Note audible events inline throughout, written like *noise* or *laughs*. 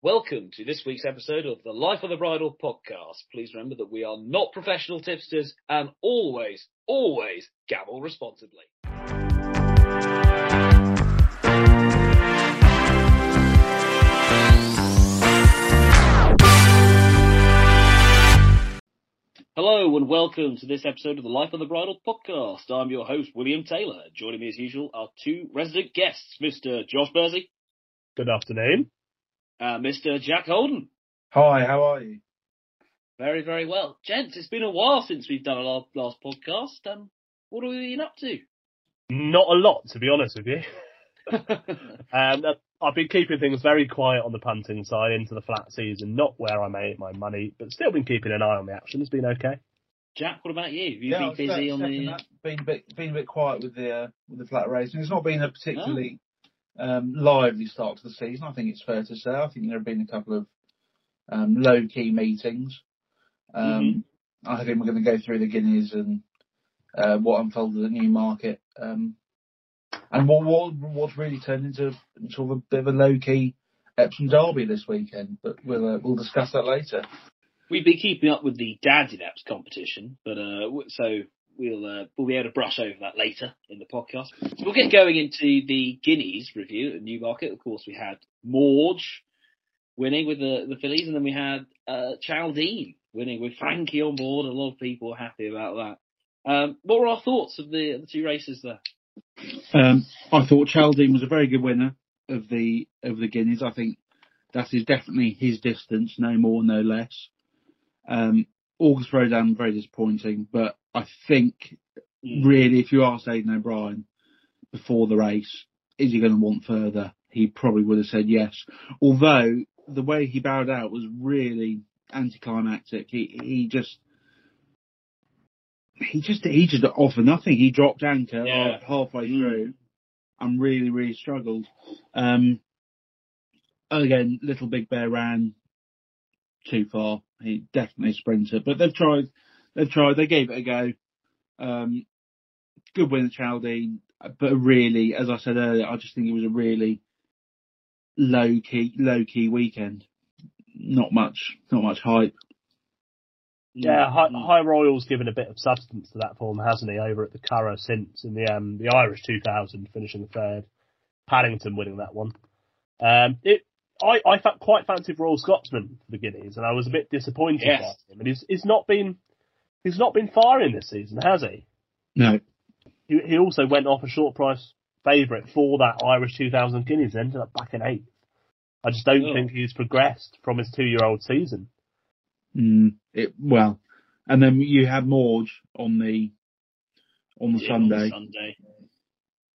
Welcome to this week's episode of the Life of the Bridle podcast. Please remember that we are not professional tipsters and always, always gamble responsibly. Hello and welcome to this episode of the Life of the Bridle podcast. I'm your host, William Taylor. Joining me as usual are two resident guests, Mr. Josh Bursey Good afternoon. Uh, Mr. Jack Holden. Hi, how are you? Very, very well. Gents, it's been a while since we've done our last podcast. Um, what have we been up to? Not a lot, to be honest with you. *laughs* Um, uh, I've been keeping things very quiet on the punting side into the flat season, not where I made my money, but still been keeping an eye on the action. It's been okay. Jack, what about you? Have you yeah, been busy on the? that. Been a bit, been a bit quiet with the uh, with the flat racing. It's not been a particularly um, lively start to the season. I think it's fair to say. I think there have been a couple of um, low key meetings. Um, I think we're going to go through the guineas and uh, what unfolded at Newmarket, um, and what, what what's really turned into sort of a bit of a low key Epsom derby this weekend. But we'll uh, we'll discuss that later. We've been keeping up with the Dandy Naps competition, but uh, so we'll uh, we'll be able to brush over that later in the podcast. So we'll get going into the Guineas review at Newmarket. Of course, we had Mawj winning with the the fillies, and then we had uh, winning with Frankie on board. A lot of people happy about that. Um, what were our thoughts of the the two races there? Um, I thought Chaldean was a very good winner of the of the Guineas. I think that is definitely his distance, no more, no less. Um, August Rodin very disappointing, but I think really, if you asked Aidan O'Brien before the race, is he going to want further? He probably would have said yes. Although the way he bowed out was really anticlimactic. He he just he just he just offered nothing. He dropped anchor Yeah. halfway Mm. through and really really struggled. Um, again, Little Big Bear ran too far. He definitely a sprinter, but they've tried. They've tried. They gave it a go. Um, good win, Chaldean, but really, as I said earlier, I just think it was a really low key, low key weekend. Not much, not much hype. Yeah, High. Hi Royal's given a bit of substance to that form, hasn't he, over at the Curragh since in the um, the Irish 2000 finishing third, Paddington winning that one. Um, it, I, I quite fancied Royal Scotsman for the Guineas, and I was a bit disappointed Yes. by him. And he's, he's not been he's not been firing this season, has he? No, He, he also went off a short price favourite for that Irish 2000 Guineas, and ended up back in eighth. I just don't Oh. think he's progressed from his two year old season. mm, it well, and then you had Mawj on the on the Yeah, on the Sunday. Sunday.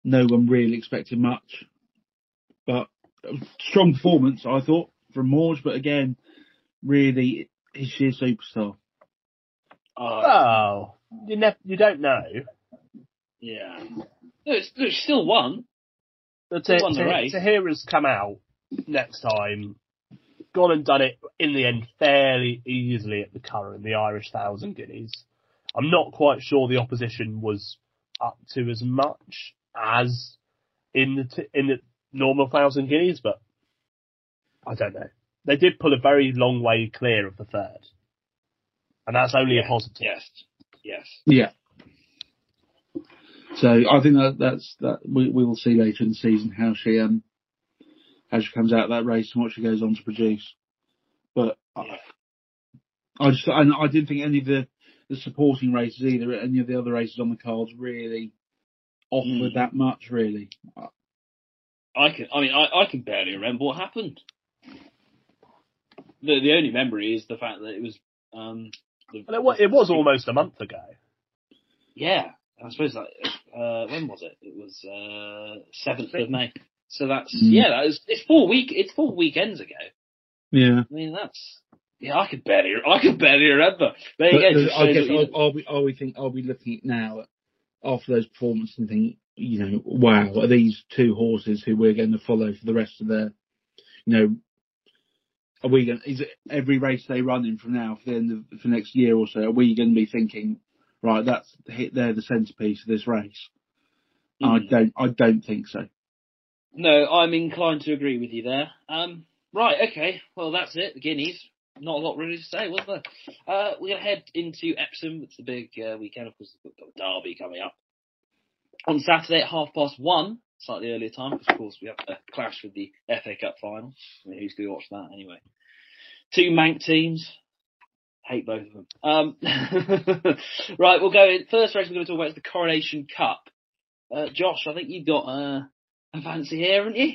No one really expected much, but strong performance I thought from Mawj. But again, really, is she a superstar? Oh, you ne- you don't know. yeah. No, it's, still one. But to, won the to, race? Tahiyra's come out next time, gone and done it in the end fairly easily at the Curragh, the Irish thousand guineas. I'm not quite sure the opposition was up to as much as in the t- in the normal thousand guineas, but I don't know. They did pull a very long way clear of the third, and that's only Yeah, a positive. Yes. Yes. Yeah. So I think that that's that we we will see later in the season how she um how she comes out of that race and what she goes on to produce. But Yeah. I, I just and I didn't think any of the the supporting races either, any of the other races on the cards really offered Mm. that much really. I can. I mean, I, I can barely remember what happened. The the only memory is the fact that it was. Um, it was, it was almost a month ago. Yeah, I suppose that. Uh, when was it? It was uh seventh of May. So that's Mm. yeah. That was it's four week. It's four weekends ago. Yeah. I mean, that's yeah. I could barely. I could barely remember. There you But, go. uh, just I shows guess that, you I'll, know- I'll be I'll be think I'll be looking at now after those performances and think, you know, wow, are these two horses who we're going to follow for the rest of their, you know, are we going? Is it every race they run in from now for the end of for next year or so? Are we going to be thinking, right, that's hit, they're the centerpiece of this race? I Mm. don't, I don't think so. No, I'm inclined to agree with you there. Um, right, okay. Well, that's it. The Guineas. Not a lot really to say, was there? Uh, we're going to head into Epsom. It's the big uh, weekend. Of course, we've got Derby coming up on Saturday at half past one. Slightly earlier time, because of course we have a clash with the FA Cup final. I mean, who's going to watch that anyway? Two Manc teams. Hate both of them. Um, *laughs* right, we'll go in. First race we're going to talk about is the Coronation Cup. Uh, Josh, I think you've got uh, a fancy here, haven't you?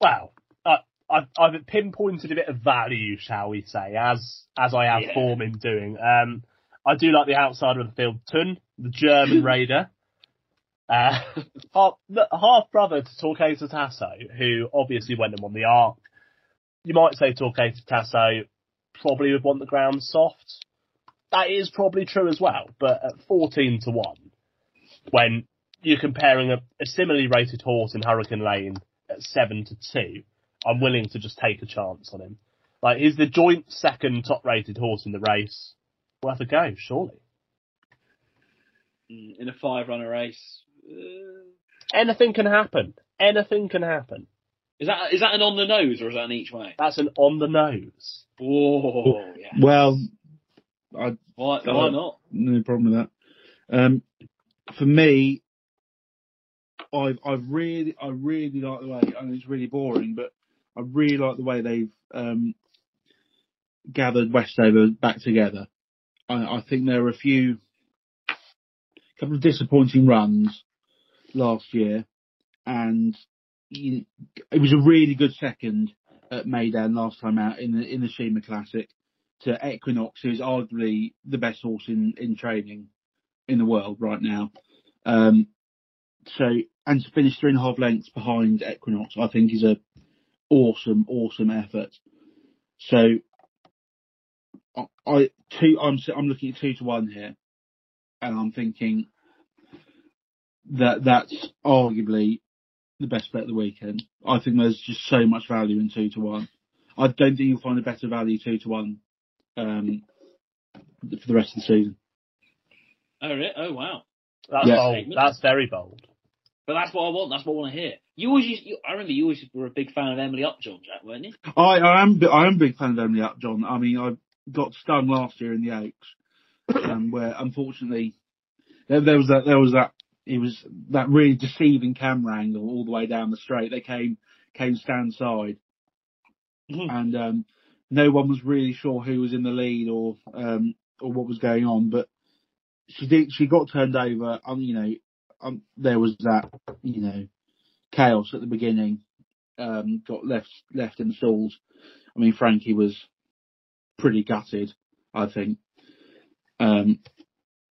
Well, uh, I've, I've pinpointed a bit of value, shall we say, as as I have Yeah. form in doing. Um, I do like the outsider of the field, Tunnes, the German *laughs* raider. Uh, *laughs* half, half brother to Torquato Tasso, who obviously went and won the Arc. You might say Torquato Tasso probably would want the ground soft. That is probably true as well, but at 14 to 1, when you're comparing a, a similarly rated horse in Hurricane Lane at 7 to 2, I'm willing to just take a chance on him. Like, he's the joint second top rated horse in the race. Worth a go, surely. Mm, In a five runner race. Uh, Anything can happen. Anything can happen. Is that is that an on the nose or is that an each way? That's an on the nose. Oh, yeah. Well, I Why, why not? no problem with that. Um, for me, I've I really I really like the way. I know it's really boring, but I really like the way they've um, gathered Westover back together. I, I think there were a few a couple of disappointing runs last year, and it was a really good second at Meydan last time out in the in the Sheema Classic to Equinox, who's arguably the best horse in, in training in the world right now. Um, so, and to finish three and a half lengths behind Equinox, I think is a awesome, awesome effort. So, I, I two, I'm I'm looking at two to one here, and I'm thinking that that's arguably the best bet of the weekend. I think there's just so much value in two to one. I don't think you'll find a better value two to one um, for the rest of the season. Oh, really? Oh, wow. That's Yeah. bold. That's very bold. But that's what I want. That's what I want to hear. You always used, you, I remember you always were a big fan of Emily Upjohn, Jack, weren't you? I, I am I am a big fan of Emily Upjohn. I mean, I got stung last year in the Oaks, *coughs* um, where unfortunately there, there was that there was that it was that really deceiving camera angle all the way down the straight. They came came stand side, Mhm. and um, no one was really sure who was in the lead or um, or what was going on. But she did she got turned over. Um, you know, um, there was that you know chaos at the beginning. Um, got left left in the stalls. I mean, Frankie was pretty gutted. I think. Um,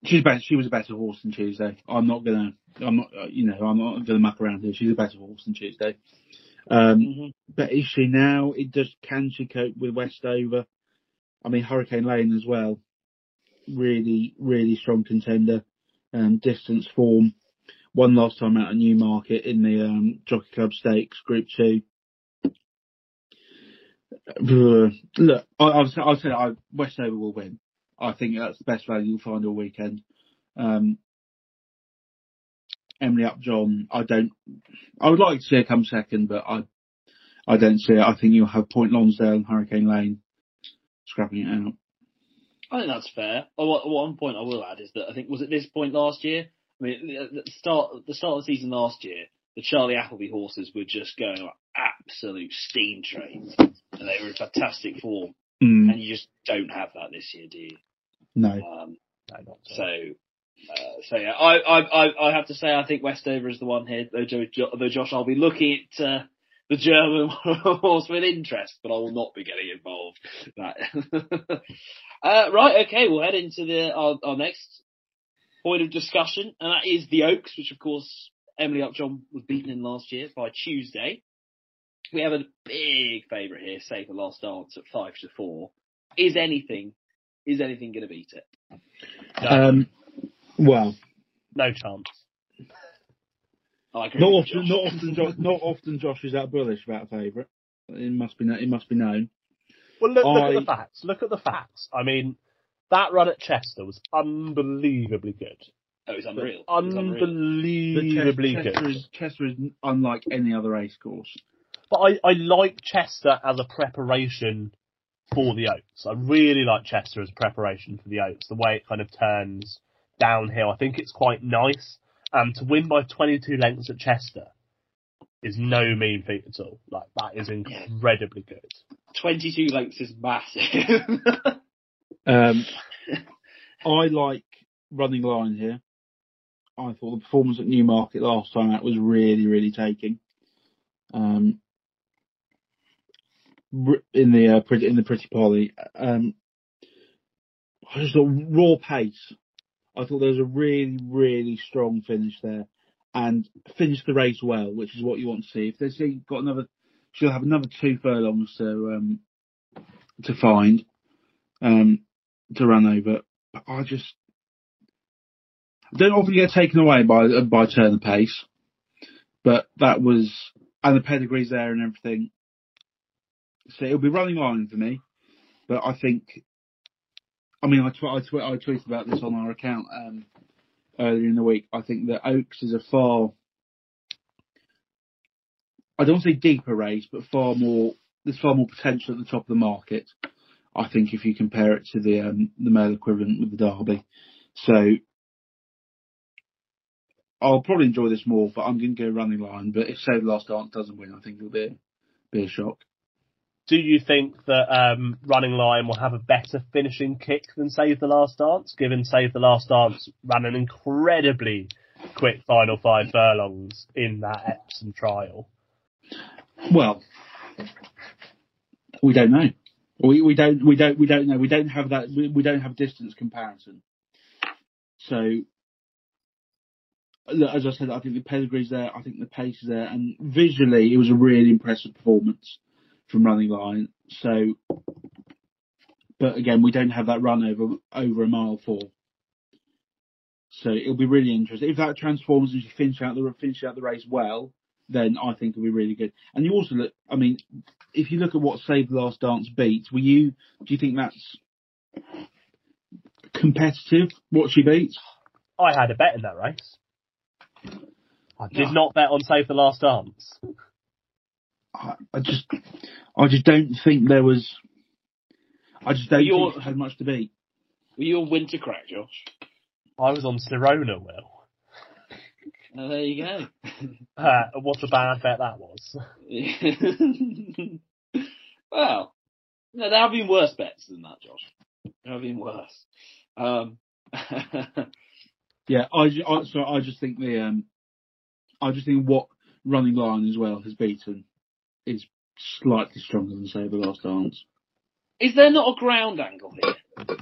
she's better. She was a better horse than Tuesday. I'm not gonna. I'm not. uh, You know, I'm not gonna muck around here. She's a better horse than Tuesday. Um, Mm-hmm. but is she now? It does. Can she cope with Westover? I mean, Hurricane Lane as well. Really, really strong contender. Um, distance form. One last time out of Newmarket in the um, Jockey Club Stakes Group Two. Uh, Look, I, I'll say, I'll say I, Westover will win. I think that's the best value you'll find all weekend. Um, Emily Upjohn, I don't. I would like to see her come second, but I, I don't see it. I think you'll have Point Lonsdale and Hurricane Lane scrapping it out. I think that's fair. Oh, one point I will add is that I think was at this point last year. I mean, at the start the start of the season last year, the Charlie Appleby horses were just going like absolute steam trains, and they were in fantastic form. Mm, And you just don't have that this year, do you? No. Um, No, so. uh, so yeah, I, I, I, have to say I think Westover is the one here. Though, though Josh, I'll be looking at uh, the German *laughs* horse with interest, but I will not be getting involved. Right. *laughs* uh, right. Okay. We'll head into the our, our next point of discussion, and that is the Oaks, which of course Emily Upjohn was beaten in last year by Tuesday. We have a big favourite here, Save the Last Dance at five to four. Is anything, is anything going to beat it? No, Um, well, no chance. Not often, Josh. not often, Jo- not often. Josh is that bullish about a favourite. It must be, it must be known. Well, look, look at the facts. Look at the facts. I mean, that run at Chester was unbelievably good. Oh, it's unreal. It's unreal. But Ches- Unbelievably Chester good. is, Chester is unlike any other race course. but I, I like Chester as a preparation for the Oaks. I really like Chester as a preparation for the Oaks. The way it kind of turns downhill, I think it's quite nice. And to win by 22 lengths at Chester is no mean feat at all. Like that is incredibly good. 22 lengths is massive. *laughs* Um, *laughs* I like Running Lion here. I thought the performance at Newmarket last time out was really, really taking. Um, r- in the uh, pretty in the Pretty Polly, um, I just thought raw pace. I thought there was a really, really strong finish there, and finished the race well, which is what you want to see. If they see got another, she'll have another two furlongs to um, to find. Um, to run over. But I just don't often get taken away by by turn of pace. But that was and the pedigree's there and everything. So it'll be Running Lion for me. But I think, I mean, I tw- I, tw- I tweeted about this on our account um, earlier in the week. I think that Oaks is a far, I don't say deeper race, but far more. There's far more potential at the top of the market. I think if you compare it to the um, the male equivalent with the Derby. So I'll probably enjoy this more, but I'm going to go Running Lion. But if Save the Last Dance doesn't win, I think it'll be be a shock. Do you think that um, Running Lion will have a better finishing kick than Save the Last Dance, given Save the Last Dance ran an incredibly quick final five furlongs in that Epsom trial? Well, we don't know. We we don't we don't we don't know. We don't have that. We, we don't have distance comparison. So, as I said, I think the pedigree's there. I think the pace is there, and visually, it was a really impressive performance from Running Lion. So, but again, we don't have that run over over a mile four. So it'll be really interesting if that transforms and she finishes out the finish out the race well. Then I think it'll be really good. And you also look. I mean, if you look at what Save the Last Dance beats, were you? Do you think that's competitive? What she beats? I had a bet in that race. I did No. not bet on Save the Last Dance. I, I just, I just don't think there was. I just don't You're- think had much to beat. Were you on winter crack, Josh? I was on Sirona, Will. Oh, there you go. *laughs* Uh, what a bad bet that was. *laughs* well, no, there have been worse bets than that, Josh. There have been worse. Um, *laughs* Yeah, I, ju- I so I just think the um, I just think what Running Lion as well has beaten is slightly stronger than Save the Last Dance. is there not a ground angle here?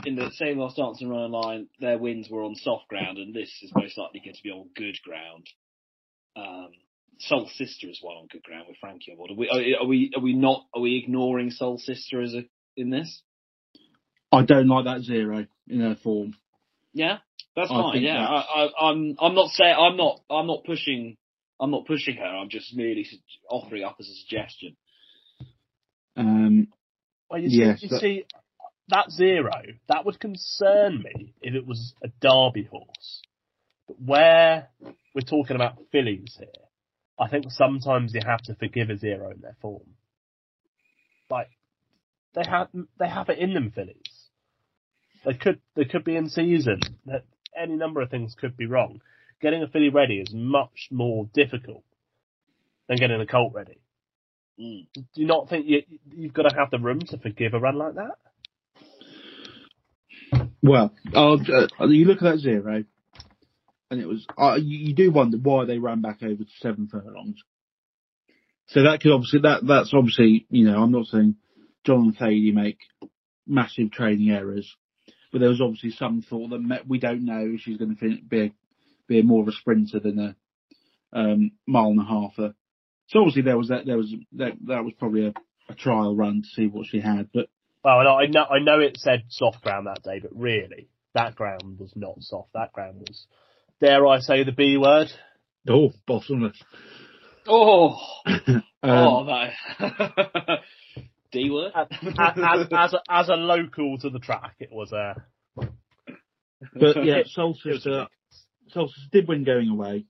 In the same last dance and run line, their wins were on soft ground, and this is most likely going to be on good ground. Um, Soul Sister is one on good ground with Frankie on board. Are we, are, are we, are we not, are we ignoring Soul Sister as a, in this? I don't like that zero in her form. Yeah, that's I fine. Yeah, I, I, I'm, I'm not saying, I'm not, I'm not pushing, I'm not pushing her. I'm just merely offering up as a suggestion. Um, Well, you see, Yes, you that- see, that zero, that would concern me if it was a Derby horse. But where we're talking about fillies here, I think sometimes you have to forgive a zero in their form. Like, they have, they have it in them, fillies. They could, they could be in season. That any number of things could be wrong. Getting a filly ready is much more difficult than getting a colt ready. Mm. Do you not think you, you've got to have the room to forgive a run like that? well, uh, you look at that zero, and it was uh, you, you do wonder why they ran back over to seven furlongs. So that could obviously that that's obviously you know I'm not saying John and Thady make massive training errors, but there was obviously some thought that we don't know if she's going to fin- be a, be more of a sprinter than a um, mile and a halfer. So obviously there was that there was that that was probably a, a trial run to see what she had, but Well, I know, I know it said soft ground that day, but really, that ground was not soft. That ground was, dare I say the B word? oh bottomless. Oh, *laughs* Um, oh, that *laughs* D word. As, as, as, a, as a local to the track, it was a. But yeah, *laughs* It- Soul Sister, Soul Sister did win going away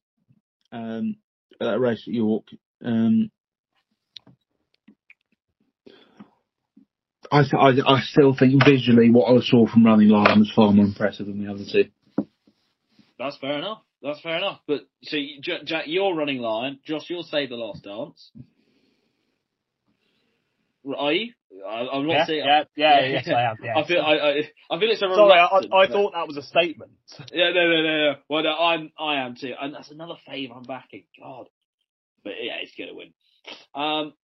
um, at that race at York. Um, I, I, I, still think visually what I saw from Running Lion was far more impressive than the other two. That's fair enough. That's fair enough. But see, Jack, you're Running Lion. Josh, you'll Save the Last Dance. Are you? I, I'm not Yeah, saying. yeah, yeah, *laughs* yes, I am. Yeah. I feel. I, I, I feel it's a Sorry, I, I thought that was a statement. *laughs* Yeah, no, no, no, no. Well, no, I'm, I am too, and that's another fave I'm backing. God, but yeah, it's gonna win. Um,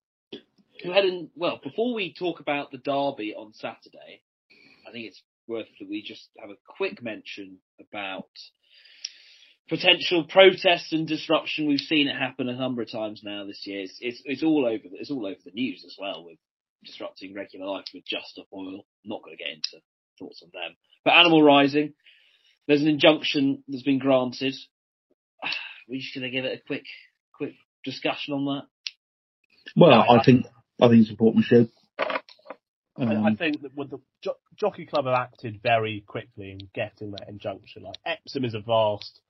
go ahead and well, before we talk about the derby on Saturday, I think it's worth that we just have a quick mention about potential protests and disruption. We've seen it happen a number of times now this year. It's, it's, it's all over. It's all over the news as well with disrupting regular life with Just Stop Oil. Not going to get into thoughts on them, but Animal Rising. There's an injunction that's been granted. *sighs* We're just going to give it a quick, quick discussion on that. Well, No, I I- think I think it's important we should. I- Um, I think that with the jo- Jockey Club have acted very quickly in getting that injunction. Like Epsom is a vast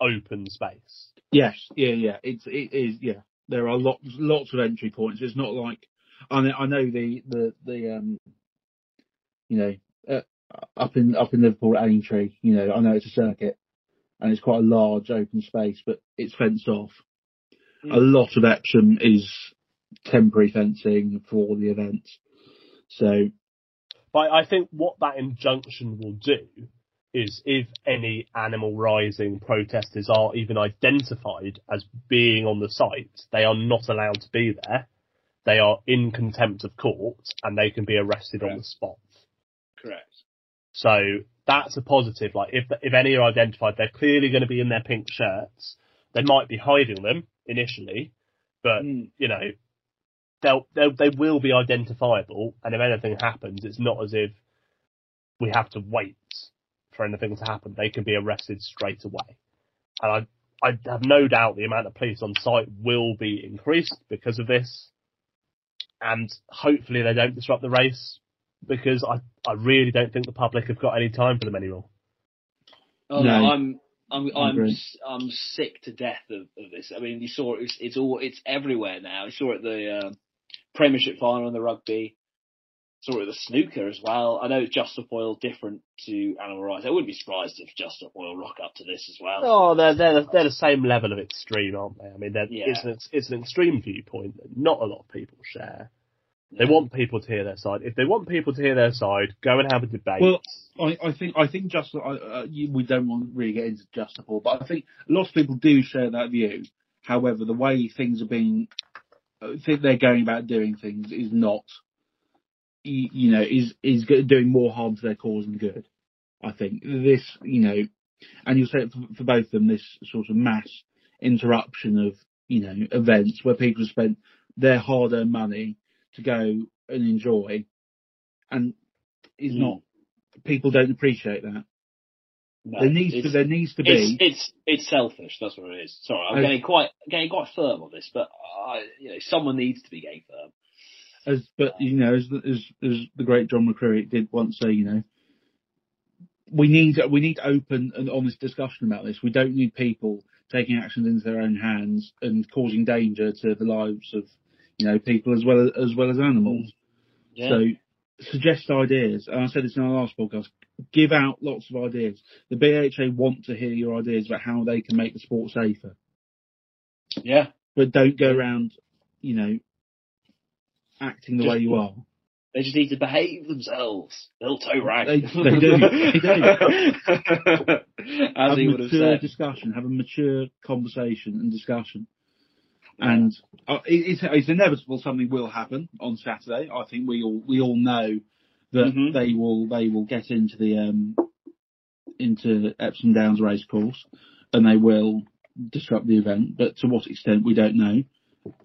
open space. Yes, yeah, yeah. It's it is yeah. There are lots lots of entry points. It's not like I know, I know the the the um you know uh, up in up in Liverpool at Aintree. You know I know it's a circuit and it's quite a large open space, but it's fenced off. Mm. A lot of Epsom is temporary fencing for the events. So But I think what that injunction will do is if any animal rising protesters are even identified as being on the site, they are not allowed to be there. They are in contempt of court and they can be arrested on the spot. Correct. So that's a positive. Like if if any are identified, they're clearly going to be in their pink shirts. They might be hiding them initially, but Mm. you know they'll, they'll they will be identifiable. And if anything happens, it's not as if we have to wait for anything to happen. They can be arrested straight away. And I I have no doubt the amount of police on site will be increased because of this. And hopefully they don't disrupt the race because I, I really don't think the public have got any time for them anymore. Oh no, No. I'm I'm I I'm agree. s- I'm sick to death of, of this. I mean, you saw it. It's, it's all it's everywhere now. You saw it at the um, Premiership final in the rugby. Saw of the snooker as well. I know it's Just Stop Oil different to Animal Rights. I wouldn't be surprised if Just Stop Oil rock up to this as well. Oh, they're they're they're the same level of extreme, aren't they? I mean, Yeah. it's an it's an extreme viewpoint that not a lot of people share. They want people to hear their side. If they want people to hear their side, go and have a debate. Well, I, I think I think just I, uh, you, we don't want to really get into Just Stop Oil, but I think lots of people do share that view. However, the way things are being, I think they're going about doing things is not, you, you know, is is doing more harm to their cause than good. I think this, you know, and you'll say it for, for both of them, this sort of mass interruption of you know events where people have spent their hard-earned money to go and enjoy, and is Mm. not people don't appreciate that. No, there needs to there needs to be it's it's selfish. That's what it is. Sorry, I'm I- getting quite getting quite firm on this, but I, you know, someone needs to be getting firm. As but you know as as as the great John McCririck did once say, you know, we need we need open and honest discussion about this. We don't need people taking actions into their own hands and causing danger to the lives of you know people as well as well as animals. Mm. Yeah. So suggest ideas. And I said this in our last podcast. Give out lots of ideas. The BHA want to hear your ideas about how they can make the sport safer. yeah. but don't go around, you know, acting the Just- way you are. They just need to behave themselves. They'll toe rag. They- they do. They do. As have he a would have mature said. discussion, have a mature conversation and discussion. And uh, it, it's, it's inevitable something will happen on Saturday. I think we all we all know that Mhm. they will they will get into the um into Epsom Downs racecourse and they will disrupt the event. But to what extent we don't know.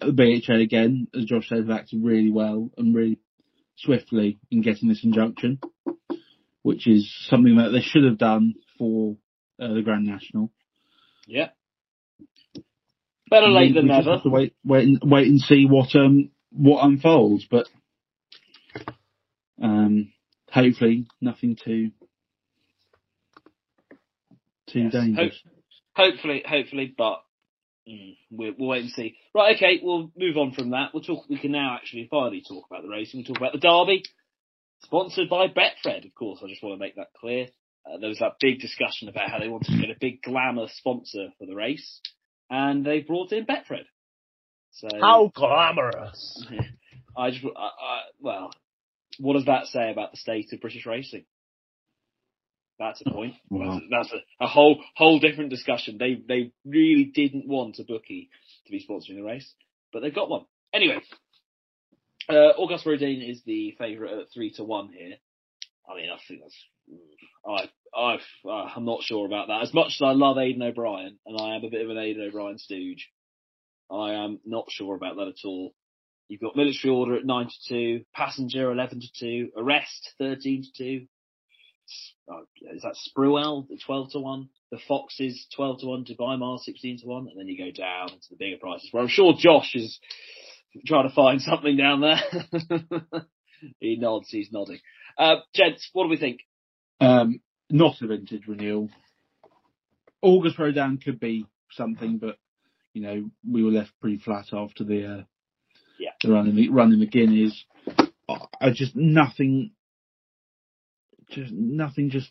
The BHA again, as Josh said, have acted really well and really swiftly in getting this injunction, which is something that they should have done for uh, the Grand National. Yeah. Better late than we just never. have to wait, wait, and, wait and see what um what unfolds, but um hopefully nothing too too Yes. dangerous. Hopefully, hopefully, but mm, we'll, we'll wait and see. Right, okay, we'll move on from that. We'll talk. We can now actually finally talk about the racing. We'll talk about the derby. Sponsored by Betfred, of course. I just want to make that clear. Uh, there was that big discussion about how they wanted to get a big glamour sponsor for the race, and they brought in Betfred. So How glamorous! *laughs* I just, I, I, well, what does that say about the state of British racing? That's a point. Wow. That's, that's a, a whole whole different discussion. They they really didn't want a bookie to be sponsoring the race, but they've got one. Anyway, uh, August Rodin is the favourite at three to one here. I mean, I think that's. I I uh, I'm not sure about that. As much as I love Aidan O'Brien, and I am a bit of an Aidan O'Brien stooge, I am not sure about that at all. You've got military order at nine to two, passenger eleven to two, arrest thirteen to two. Oh, is that Spruell the twelve to one? The Foxes twelve to one, Dubai Mile sixteen to one, and then you go down to the bigger prices. Where I'm sure Josh is trying to find something down there. *laughs* he nods, he's nodding. Uh, gents, what do we think? Um, not a vintage renewal. August Rodin could be something, but you know we were left pretty flat after the uh, Yeah. the run in the run in the Guineas. I just nothing, just nothing just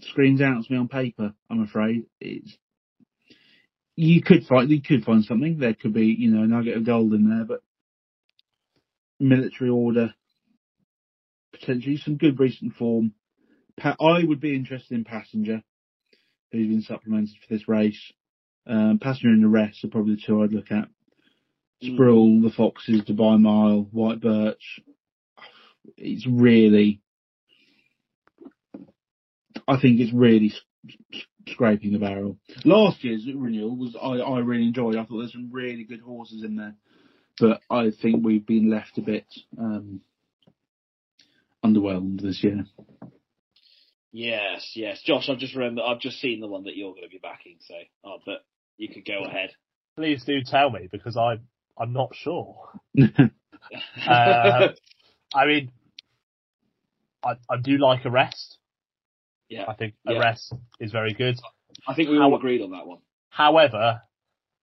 screams out to me on paper. I'm afraid it's you could find you could find something. There could be you know a nugget of gold in there, but military order potentially some good recent form. Pa- I would be interested in Passenger, who's been supplemented for this race. Um, Passenger and the rest are probably the two I'd look at. Sprewell, the Foxes, Dubai Mile, White Birch. It's really, I think it's really s- s- scraping the barrel. Last year's renewal was I, I really enjoyed. I thought there's some really good horses in there, but I think we've been left a bit um, underwhelmed this year. Yes, yes. Josh, I've just remembered, I've just seen the one that you're going to be backing, so, oh, but you could go ahead. Please do tell me because I I'm not sure. *laughs* Uh, I mean, I I do like arrest. Yeah, I think Yeah. arrest is very good. I think we all agreed on that one. However,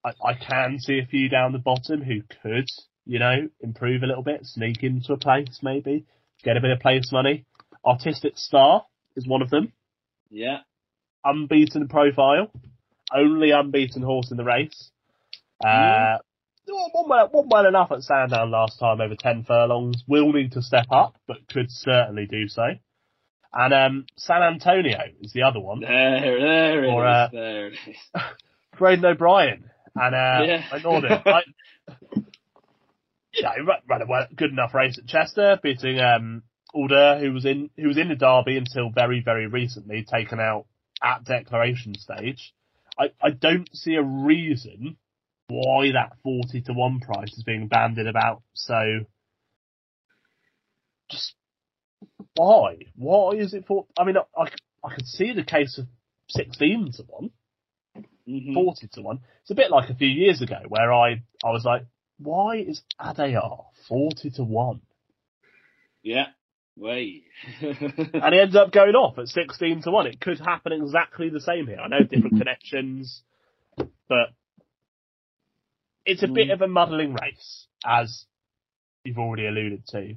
I, I can see a few down the bottom who could, you know, improve a little bit, sneak into a place maybe, get a bit of place money. Artistic Star is one of them. Yeah, Unbeaten profile, only unbeaten horse in the race. Uh, won well, won well enough at Sandown last time over 10 furlongs. Will need to step up, but could certainly do so. And um, San Antonio is the other one. there, there it is. Or, uh, there it is. *laughs* Braden O'Brien. And uh, Yeah. I ignored it. I, yeah, he ran, a good enough race at Chester, beating um, Alder, who was in who was in the Derby until very very recently, taken out at declaration stage. I, I don't see a reason why that forty to one price is being bandied about. So, just why? Why is it for? I mean, I, I, I could see the case of sixteen to one. Mhm. 40 to 1. It's a bit like a few years ago where I, I was like, why is Adayar 40 to 1? Yeah. Wait. *laughs* And he ends up going off at 16 to 1. It could happen exactly the same here. I know different connections, but it's a bit Mm. of a muddling race, as you've already alluded to.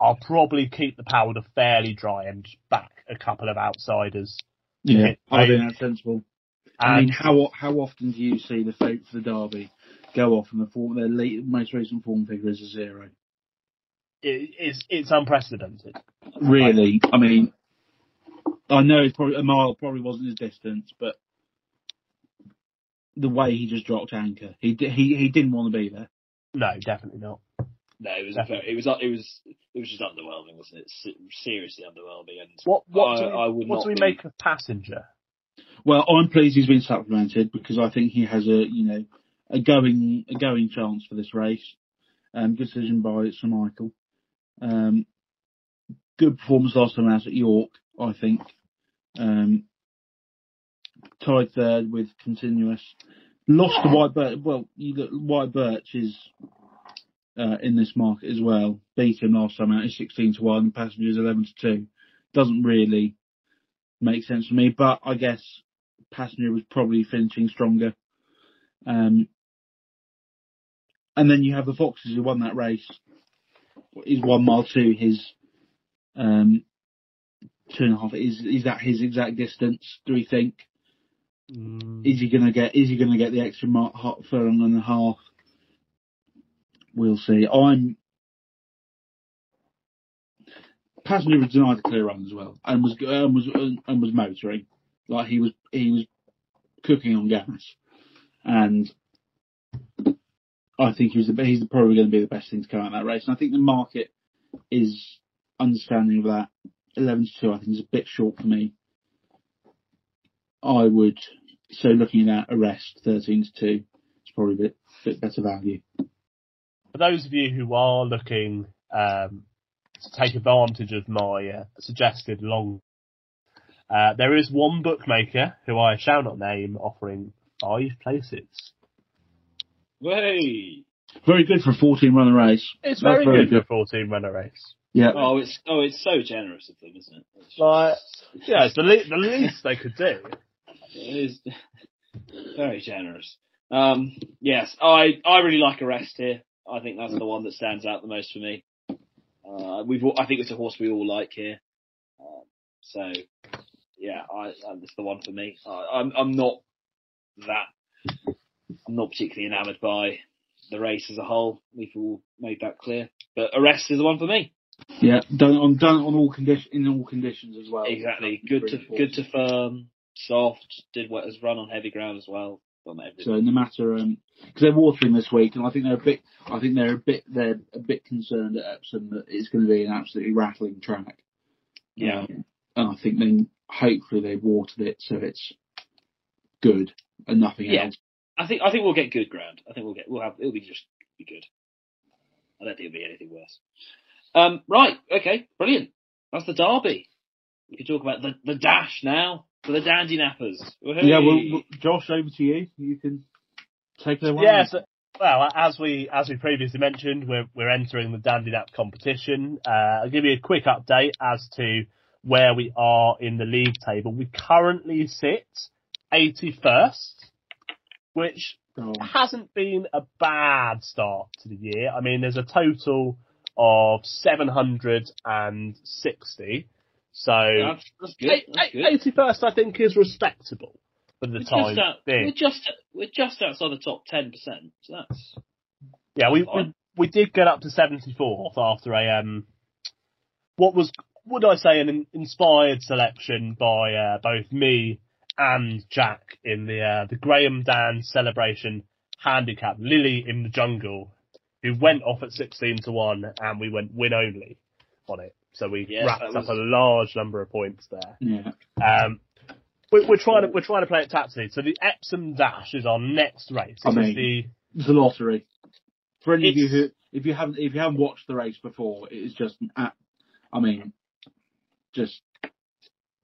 I'll probably keep the powder fairly dry and back a couple of outsiders. Yeah, I I- think that's sensible. I mean, how how often do you see the favourite for the Derby go off and the form their late, most recent form figure is a zero? it, it's, it's unprecedented. Really, I mean, I know it's probably a mile probably wasn't his distance, but the way he just dropped anchor, he he he didn't want to be there. No, definitely not. No, it was very, it was it was it was just underwhelming, wasn't it? Seriously underwhelming, and What, what, I- do, we, I would what do we be- make of Passenger? Well, I'm pleased he's been supplemented because I think he has a you know a going a going chance for this race. Um, good decision by Sir Michael. Um, good performance last time out at York, I think. Um, tied third with continuous. Lost to White Birch. Well, you look, White Birch is uh, in this market as well. Beat him last time out. He's 16 to one. Passengers 11 to two. Doesn't really make sense to me, but I guess Passenger was probably finishing stronger. Um, and then you have the Foxes who won that race. Is one mile two his Um, two and a half is is that his exact distance? Do we think? Mm, Is he gonna get? Is he gonna get the extra mark, half furlong and a half? We'll see. I'm. Passenger was denied a clear run as well, and was and was and was motoring, like he was he was cooking on gas, and I think he was the, he's probably going to be the best thing to come out of that race. And I think the market is understanding of that. Eleven to two, I think is a bit short for me. I would so looking at arrest thirteen to two, it's probably a bit bit better value. For those of you who are looking um, to take advantage of my uh, suggested long, uh, there is one bookmaker who I shall not name offering five places. Way. Very good for a fourteen runner race. It's That's very, very good, for a 14 runner race. Yeah, Oh, it's oh, it's so generous of them, isn't it? It's, Like, yeah, it's the, le- the *laughs* least they could do. it is *laughs* very generous. Um, yes, I I really like a Arrest here. I think that's the one that stands out the most for me. Uh, we've I think it's a horse we all like here. Um, so yeah, I it's the one for me. I, I'm I'm not that I'm not particularly enamoured by the race as a whole. We've all made that clear. But Arrest is the one for me. yeah, done on done on all condition in all conditions as well. Exactly. Good to good to firm, soft. Did what has run on heavy ground as well. Everything. So no matter because they're watering this week, and I think they're a bit. I think they're a bit. They're a bit concerned at Epsom that it's going to be an absolutely rattling track. Yeah. Um, and I think then hopefully they've watered it so it's good and nothing Yeah. else. I think I think we'll get good ground. I think we'll get we'll have it'll be just be good. I don't think it'll be anything worse. Um, right, okay, brilliant. That's the derby. We can talk about the, the dash now for the dandy nappers. Yeah. Well, well, Josh, over to you. You can take it away. Yeah, so, well, as we as we previously mentioned, we're we're entering the Dandy Nap competition. Uh, I'll give you a quick update as to where we are in the league table. We currently sit 81st, which Oh, hasn't been a bad start to the year. I mean, there's a total of 760. So that's, that's good. That's good. 81st, I think, is respectable for the We're time just, out, being. we're just we're just outside the top ten percent. So that's Yeah, we, we we did get up to 74th after a um, what was would I say an inspired selection by uh, both me and Jack in the uh, the Graham Dan celebration handicap Lily in the Jungle, who went off at 16 to one, and we went win only on it. So we Yes, wrapped up was- a large number of points there. yeah. Um, we, we're trying to we're trying to play it tactically. So the Epsom Dash is our next race. I mean- the It's a lottery. For any of you who, if you haven't, if you haven't watched the race before, it is just, an app- I mean, just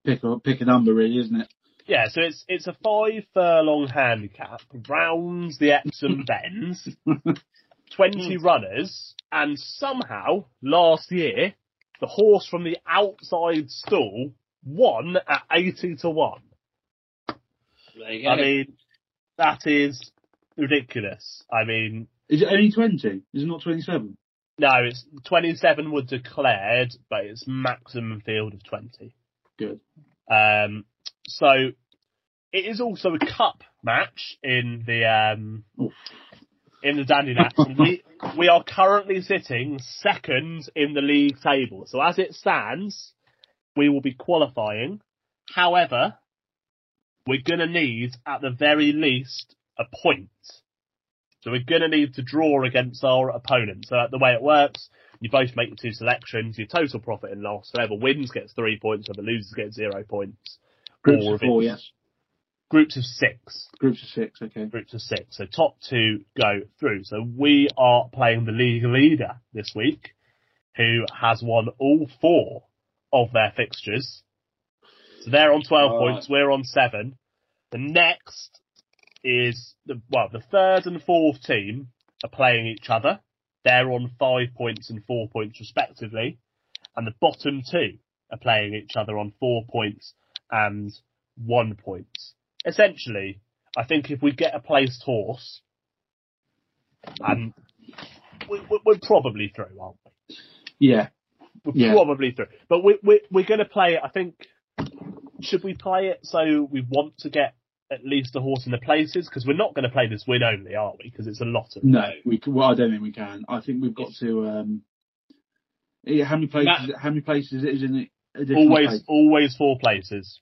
pick a pick a number, really, isn't it? Yeah, so it's it's a five furlong handicap, rounds the Epsom *laughs* bends, twenty runners, and somehow last year the horse from the outside stall won at eighty to one. there you go. I mean, that is ridiculous. I mean, Is it only twenty? Is it not twenty-seven? no, it's twenty seven were declared, but it's maximum field of twenty. Good. Um, so it is also a cup match in the um, Oof. in the Dandy Naps. *laughs* we we are currently sitting second in the league table. So as it stands, we will be qualifying. However, we're going to need at the very least a point. So we're going to need to draw against our opponent. So the way it works, you both make your two selections, your total profit and loss. Whoever wins gets three points, whoever loses gets zero points. Groups Or of four, yes. Groups of six. Groups of six. Okay. Groups of six. So top two go through. So we are playing the league leader this week, who has won all four of their fixtures. So they're on 12 All points, we're on seven. The next is the, well, the third and fourth team are playing each other. They're on five points and four points respectively. And the bottom two are playing each other on four points and one point. Essentially, I think if we get a placed horse, and we, we're probably through, aren't we? Yeah. we're Yeah. probably through. But we, we, we're going to play it, I think, should we play it so we want to get at least a horse in the places? Because we're not going to play this win only, are we? Because it's a lot of No, we. Well, I don't think we can. I think we've got to. Um, yeah, how many places? how many places is in it? Always, place? always four places.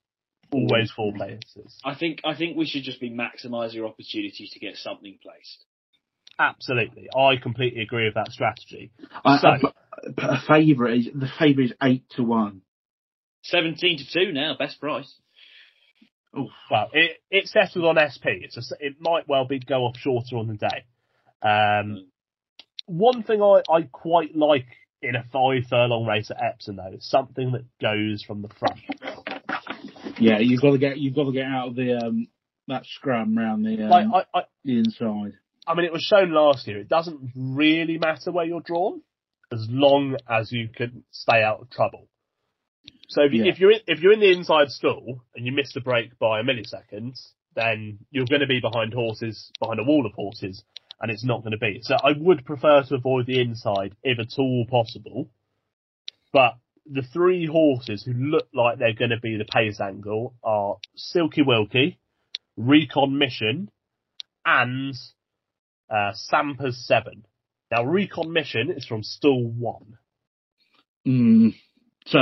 Always four places. I think I think we should just be maximising your opportunities to get something placed. Absolutely. I completely agree with that strategy. I, So- I- but- but a favourite is the favourite is eight to one. Seventeen to two now, best price. Oh, Well, it, it settled on SP. It's a, s- it might well be go off shorter on the day. Um, one thing I, I quite like in a five furlong race at Epsom though is something that goes from the front. Yeah, you've got to get you've got to get out of the um that scrum round the um, Like I, I, the inside. I mean, it was shown last year. It doesn't really matter where you're drawn, as long as you can stay out of trouble. So if, Yeah. if you're in, if you're in the inside stall and you miss the break by a millisecond, then you're going to be behind horses, behind a wall of horses, and it's not going to be. So I would prefer to avoid the inside if at all possible. But the three horses who look like they're going to be the pace angle are Silky Wilkie, Recon Mission, and uh, Sampers 7. Now, Recon Mission is from stall 1. Mm. So,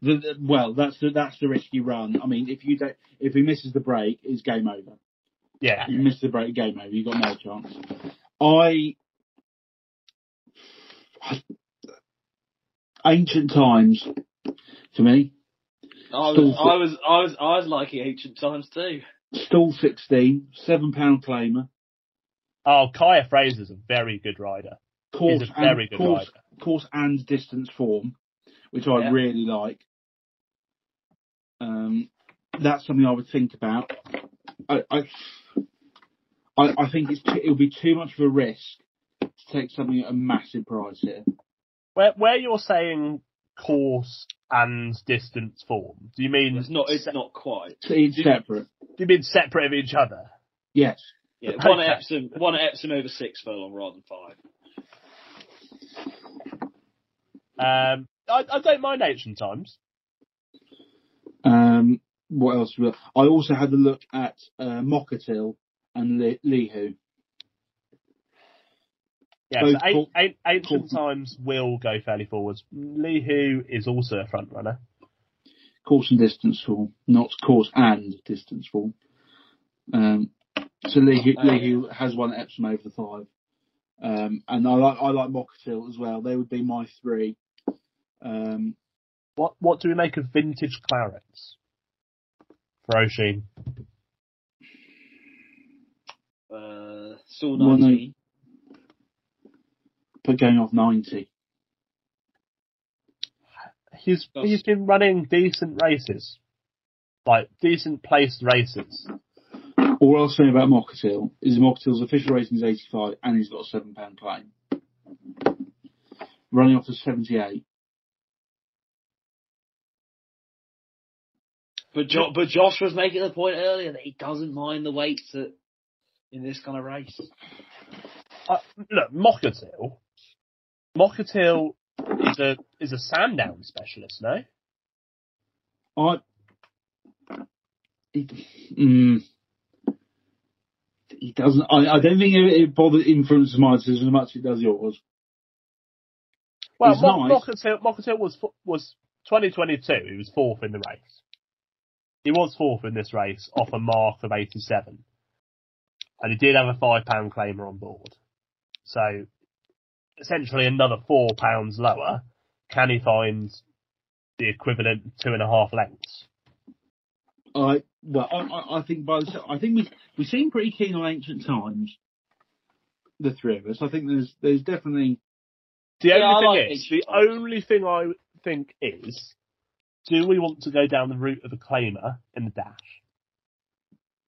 the, the, well, that's the that's the risky run. I mean, if you don't, if he misses the break, it's game over. Yeah. If you miss the break, game over. You've got no chance. I, ancient times, to me, I was, Still- I was, I was, I was liking ancient times too. stall sixteen, seven pound claimer, Oh, Kaya Fraser's a very good rider. course He's a very and good course, rider. course and distance form, which I Yeah. really like. Um, that's something I would think about. I, I, I, I think it's too, it would be too much of a risk to take something at a massive price here. Where, where you're saying course and distance form, do you mean It's not, it's se- not quite. So It's separate. do you mean separate of each other? Yes. Yeah, one Okay. at Epsom, one at Epsom over six furlong rather than five. Um, I, I don't mind ancient times. Um, what else? I also had a look at uh, Mokaatil and Le- Lihou. Yeah, Both so a- a- ancient cool. times will go fairly forwards. Lihou is also a front runner. Course and distance form, not course and distance form. Um, so Lihou, Uh, Lihou has won at Epsom over the five. Um, and I like I like Mokaatil as well. They would be my three. Um, What what do we make of vintage clarets for O'Sheen? Uh, still 19. But going off ninety. He's That's- he's been running decent races, like decent placed races. All I'll say about Mokaatil is Mokaatil's official rating is 85 and he's got a seven pound claim. Running off to 78. But jo- but Josh was making the point earlier that he doesn't mind the weights at, in this kind of race. Uh, look, Mokaatil, Mokaatil is a is a Sandown specialist, no? I. He, mm, he doesn't. I, I don't think it, it bothers influences my decision as much as it does yours. Well, Mo- nice. Was was 2022. He was fourth in the race. He was fourth in this race off a mark of 87, and he did have a five pound claimer on board. So essentially another four pounds lower. Can he find the equivalent two and a half lengths? I well, I, I, I think by the I think we we seem pretty keen on ancient times. The three of us. I think there's there's definitely The Yeah, I only like thing is, the times. only thing I think is, do we want to go down the route of a claimer in the dash?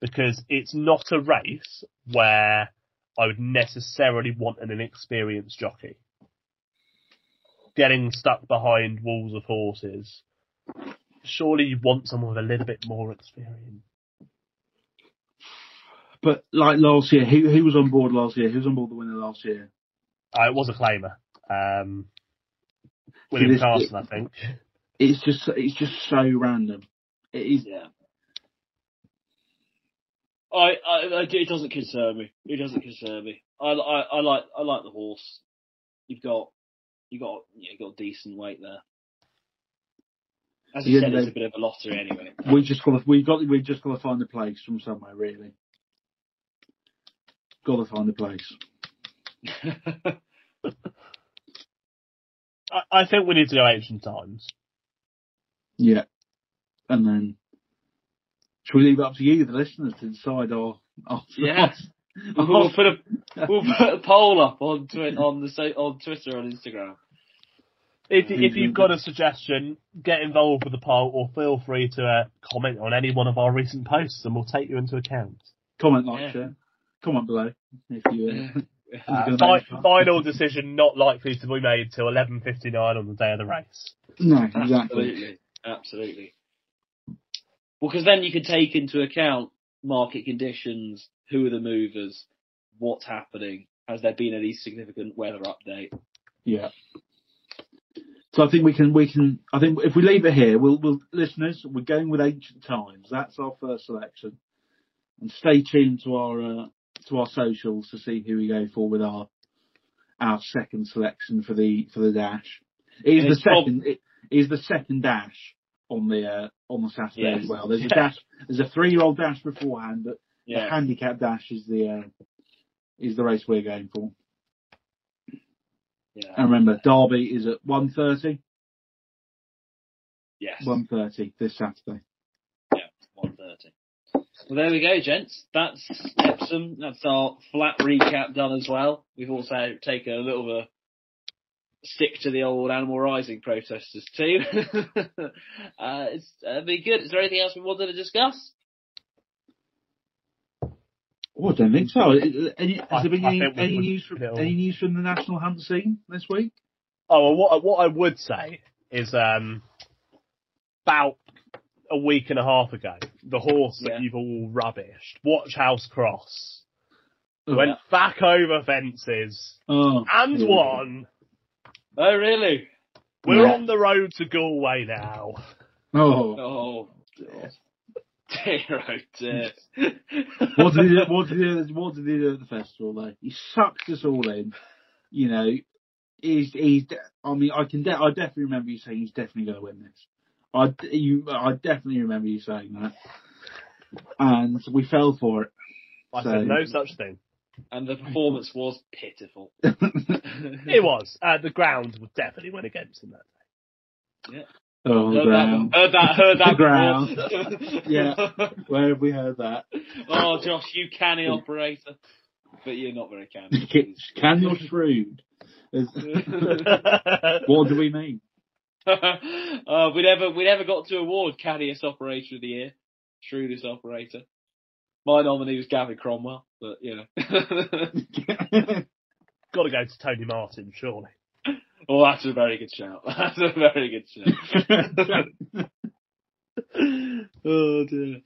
Because it's not a race where I would necessarily want an inexperienced jockey. Getting stuck behind walls of horses. Surely you want someone with a little bit more experience. But like last year, who who was on board last year? Who was on board the winner last year? Uh, it was a claimer. Um, William this- Carson, I think. It's just it's just so random. It is. Yeah. I, I, I, it doesn't concern me. It doesn't concern me. I, I, I like, I like the horse. You've got, you got, yeah, you got decent weight there. As you Yeah, said, it's a bit of a lottery anyway. We just got to, we got we just got to find a place from somewhere really. Got to find a place. *laughs* I, I think we need to go ancient times. Yeah, and then should we leave it up to you, the listeners, to decide our? our Yeah. *laughs* our- we'll put a, we'll put a poll up on twi- on the on Twitter on Instagram. If, if you've got a suggestion, get involved with the poll or feel free to uh, comment on any one of our recent posts and we'll take you into account. comment, like, Yeah. share, comment below if you. Uh, Uh, fi- final decision not likely to be made till 11.59 on the day of the race. no, exactly. Absolutely, absolutely. Well, because then you can take into account market conditions, who are the movers, what's happening, has there been any significant weather update? Yeah. So I think we can we can I think if we leave it here, we'll we'll listeners, we're going with ancient times. That's our first selection. And stay tuned to our uh, to our socials to see who we go for with our our second selection for the for the dash. It is the it's prob- second it is the second dash on the uh, on the Saturday Yes. as well. There's a *laughs* dash there's a three year old dash beforehand, but the handicap dash is the uh, is the race we're going for. yeah, And remember, Derby is at 1.30, yes, 1.30 this Saturday. one thirty. Well, there we go, gents. That's Epsom. That's our flat recap done as well. We've also taken a little of a stick to the old Animal Rising protesters too. *laughs* uh, it's uh, been good. Is there anything else we wanted to discuss? Oh, I don't think so. Any, has I- there been I any, we any news from little- any news from the national hunt scene this week? Oh, well, what, what I would say is um, about a week and a half ago, the horse Yeah. that you've all rubbished, Watch House Cross, Oh, went back over fences oh, and here we won. Oh, really? We're Yeah. on the road to Galway now. Oh, Oh, dear. Dear, oh dear. *laughs* what did he do? What did he do? What did he do at the festival? Though he sucked us all in. You know, he's he's. de- I mean, I can. De- I definitely remember you saying he's definitely going to win this. I you. I definitely remember you saying that. And we fell for it. I So- said no such thing. And the *laughs* performance was pitiful. *laughs* It was. Uh, the ground would definitely went against him that day. Yeah. Oh, Heard ground. that, heard that, heard that Ground. *laughs* Yeah. Where have we heard that? oh, Josh, you canny operator. But you're not very canny. Can you're shrewd? What do we mean? uh, we never, we never got to award canniest operator of the year, shrewdest operator. My nominee was Gavin Cromwell, but you know. *laughs* Got to go to Tony Martin, surely. Well, that's a very good shout. *laughs* That's a very good shout. *laughs* oh dear.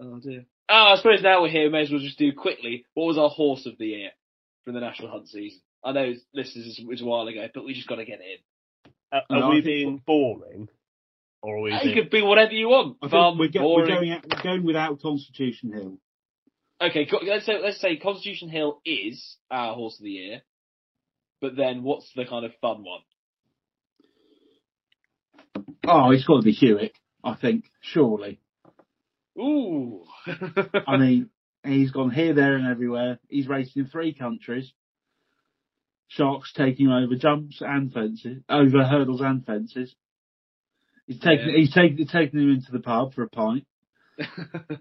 Oh dear. Oh, I suppose now we're here, we may as well just do quickly. What was our horse of the year from the national hunt season? I know this is was a while ago, but we just got to get it in. Uh, are I we think- being boring? Or are It could be whatever you want. I think Fun, we're, go- we're going out, we're going without Constitution Hill. Okay, let's say let's say Constitution Hill is our horse of the year, but then what's the kind of fun one? Oh, it's got to be Hewick. I think surely. Ooh, I *laughs* mean, he's gone here, there, and everywhere. He's raced in three countries. Sharks taking over jumps and fences, over hurdles and fences. He's taken Yeah. he's taken taken him into the pub for a pint. *laughs*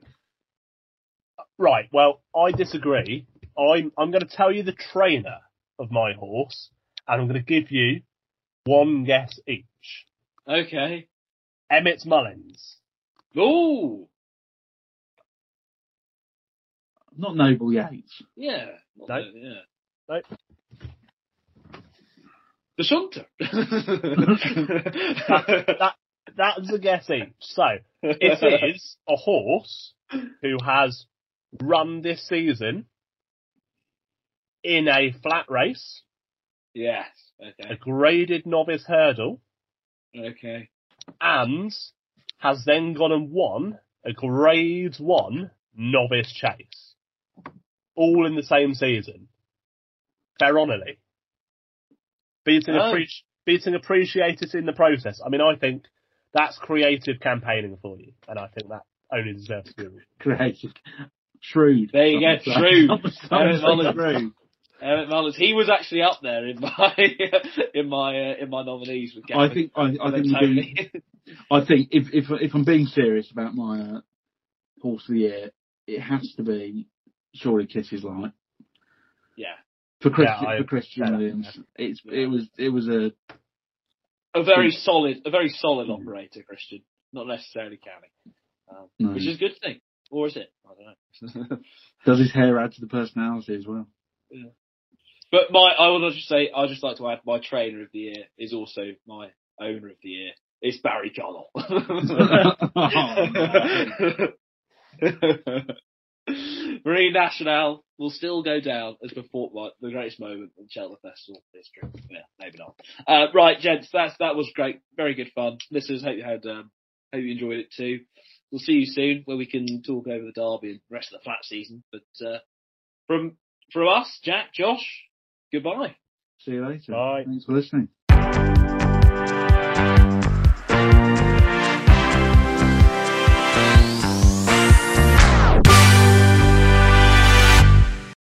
Right, well, I disagree. I'm, I'm going to tell you the trainer of my horse, and I'm going to give you one guess each. okay. Emmet Mullins. Ooh, Not Noble Yeats. yeah, Not No. the- yeah. No. The Shunter. *laughs* That, that's a guess each. *laughs* So, it is a horse who has run this season in a flat race yes. Okay. A graded novice hurdle, Okay. and has then gone and won a grade one novice chase. All in the same season. Veronally. Beating, Oh. appreci- beating appreciators in the process. I mean, I think that's creative campaigning for you, and I think that only deserves to be rewarded. Creative. Shrewd. There you go, Some- shrewd. some- some Emmet say Mullins. shrewd. Emmet Mullins. He was actually up there in my *laughs* in my uh, in my nominees with Gavin. I think I, I think we're being, *laughs* I think if if if I'm being serious about my uh, horse of the year, it has to be surely Kitty's Light yeah, for Christian Yeah, I- for Christian. Williams. It's Yeah. it was it was a a very solid, a very solid operator, Christian. Not necessarily canny, um, No. which is a good thing, or is it? I don't know. *laughs* does his hair add to the personality as well. but my, I would just say, I just like to add, my trainer of the year is also my owner of the year. It's Barry Connell. *laughs* *laughs* Marine Nationale will still go down as before like, the greatest moment in Cheltenham Festival history. Yeah, maybe not. Uh, right, gents, that's that was great, very good fun. Listeners, hope you had, um, hope you enjoyed it too. We'll see you soon, where we can talk over the derby and the rest of the flat season. But uh, from from us, Jack, Josh, goodbye. See you later. Bye. Thanks for listening.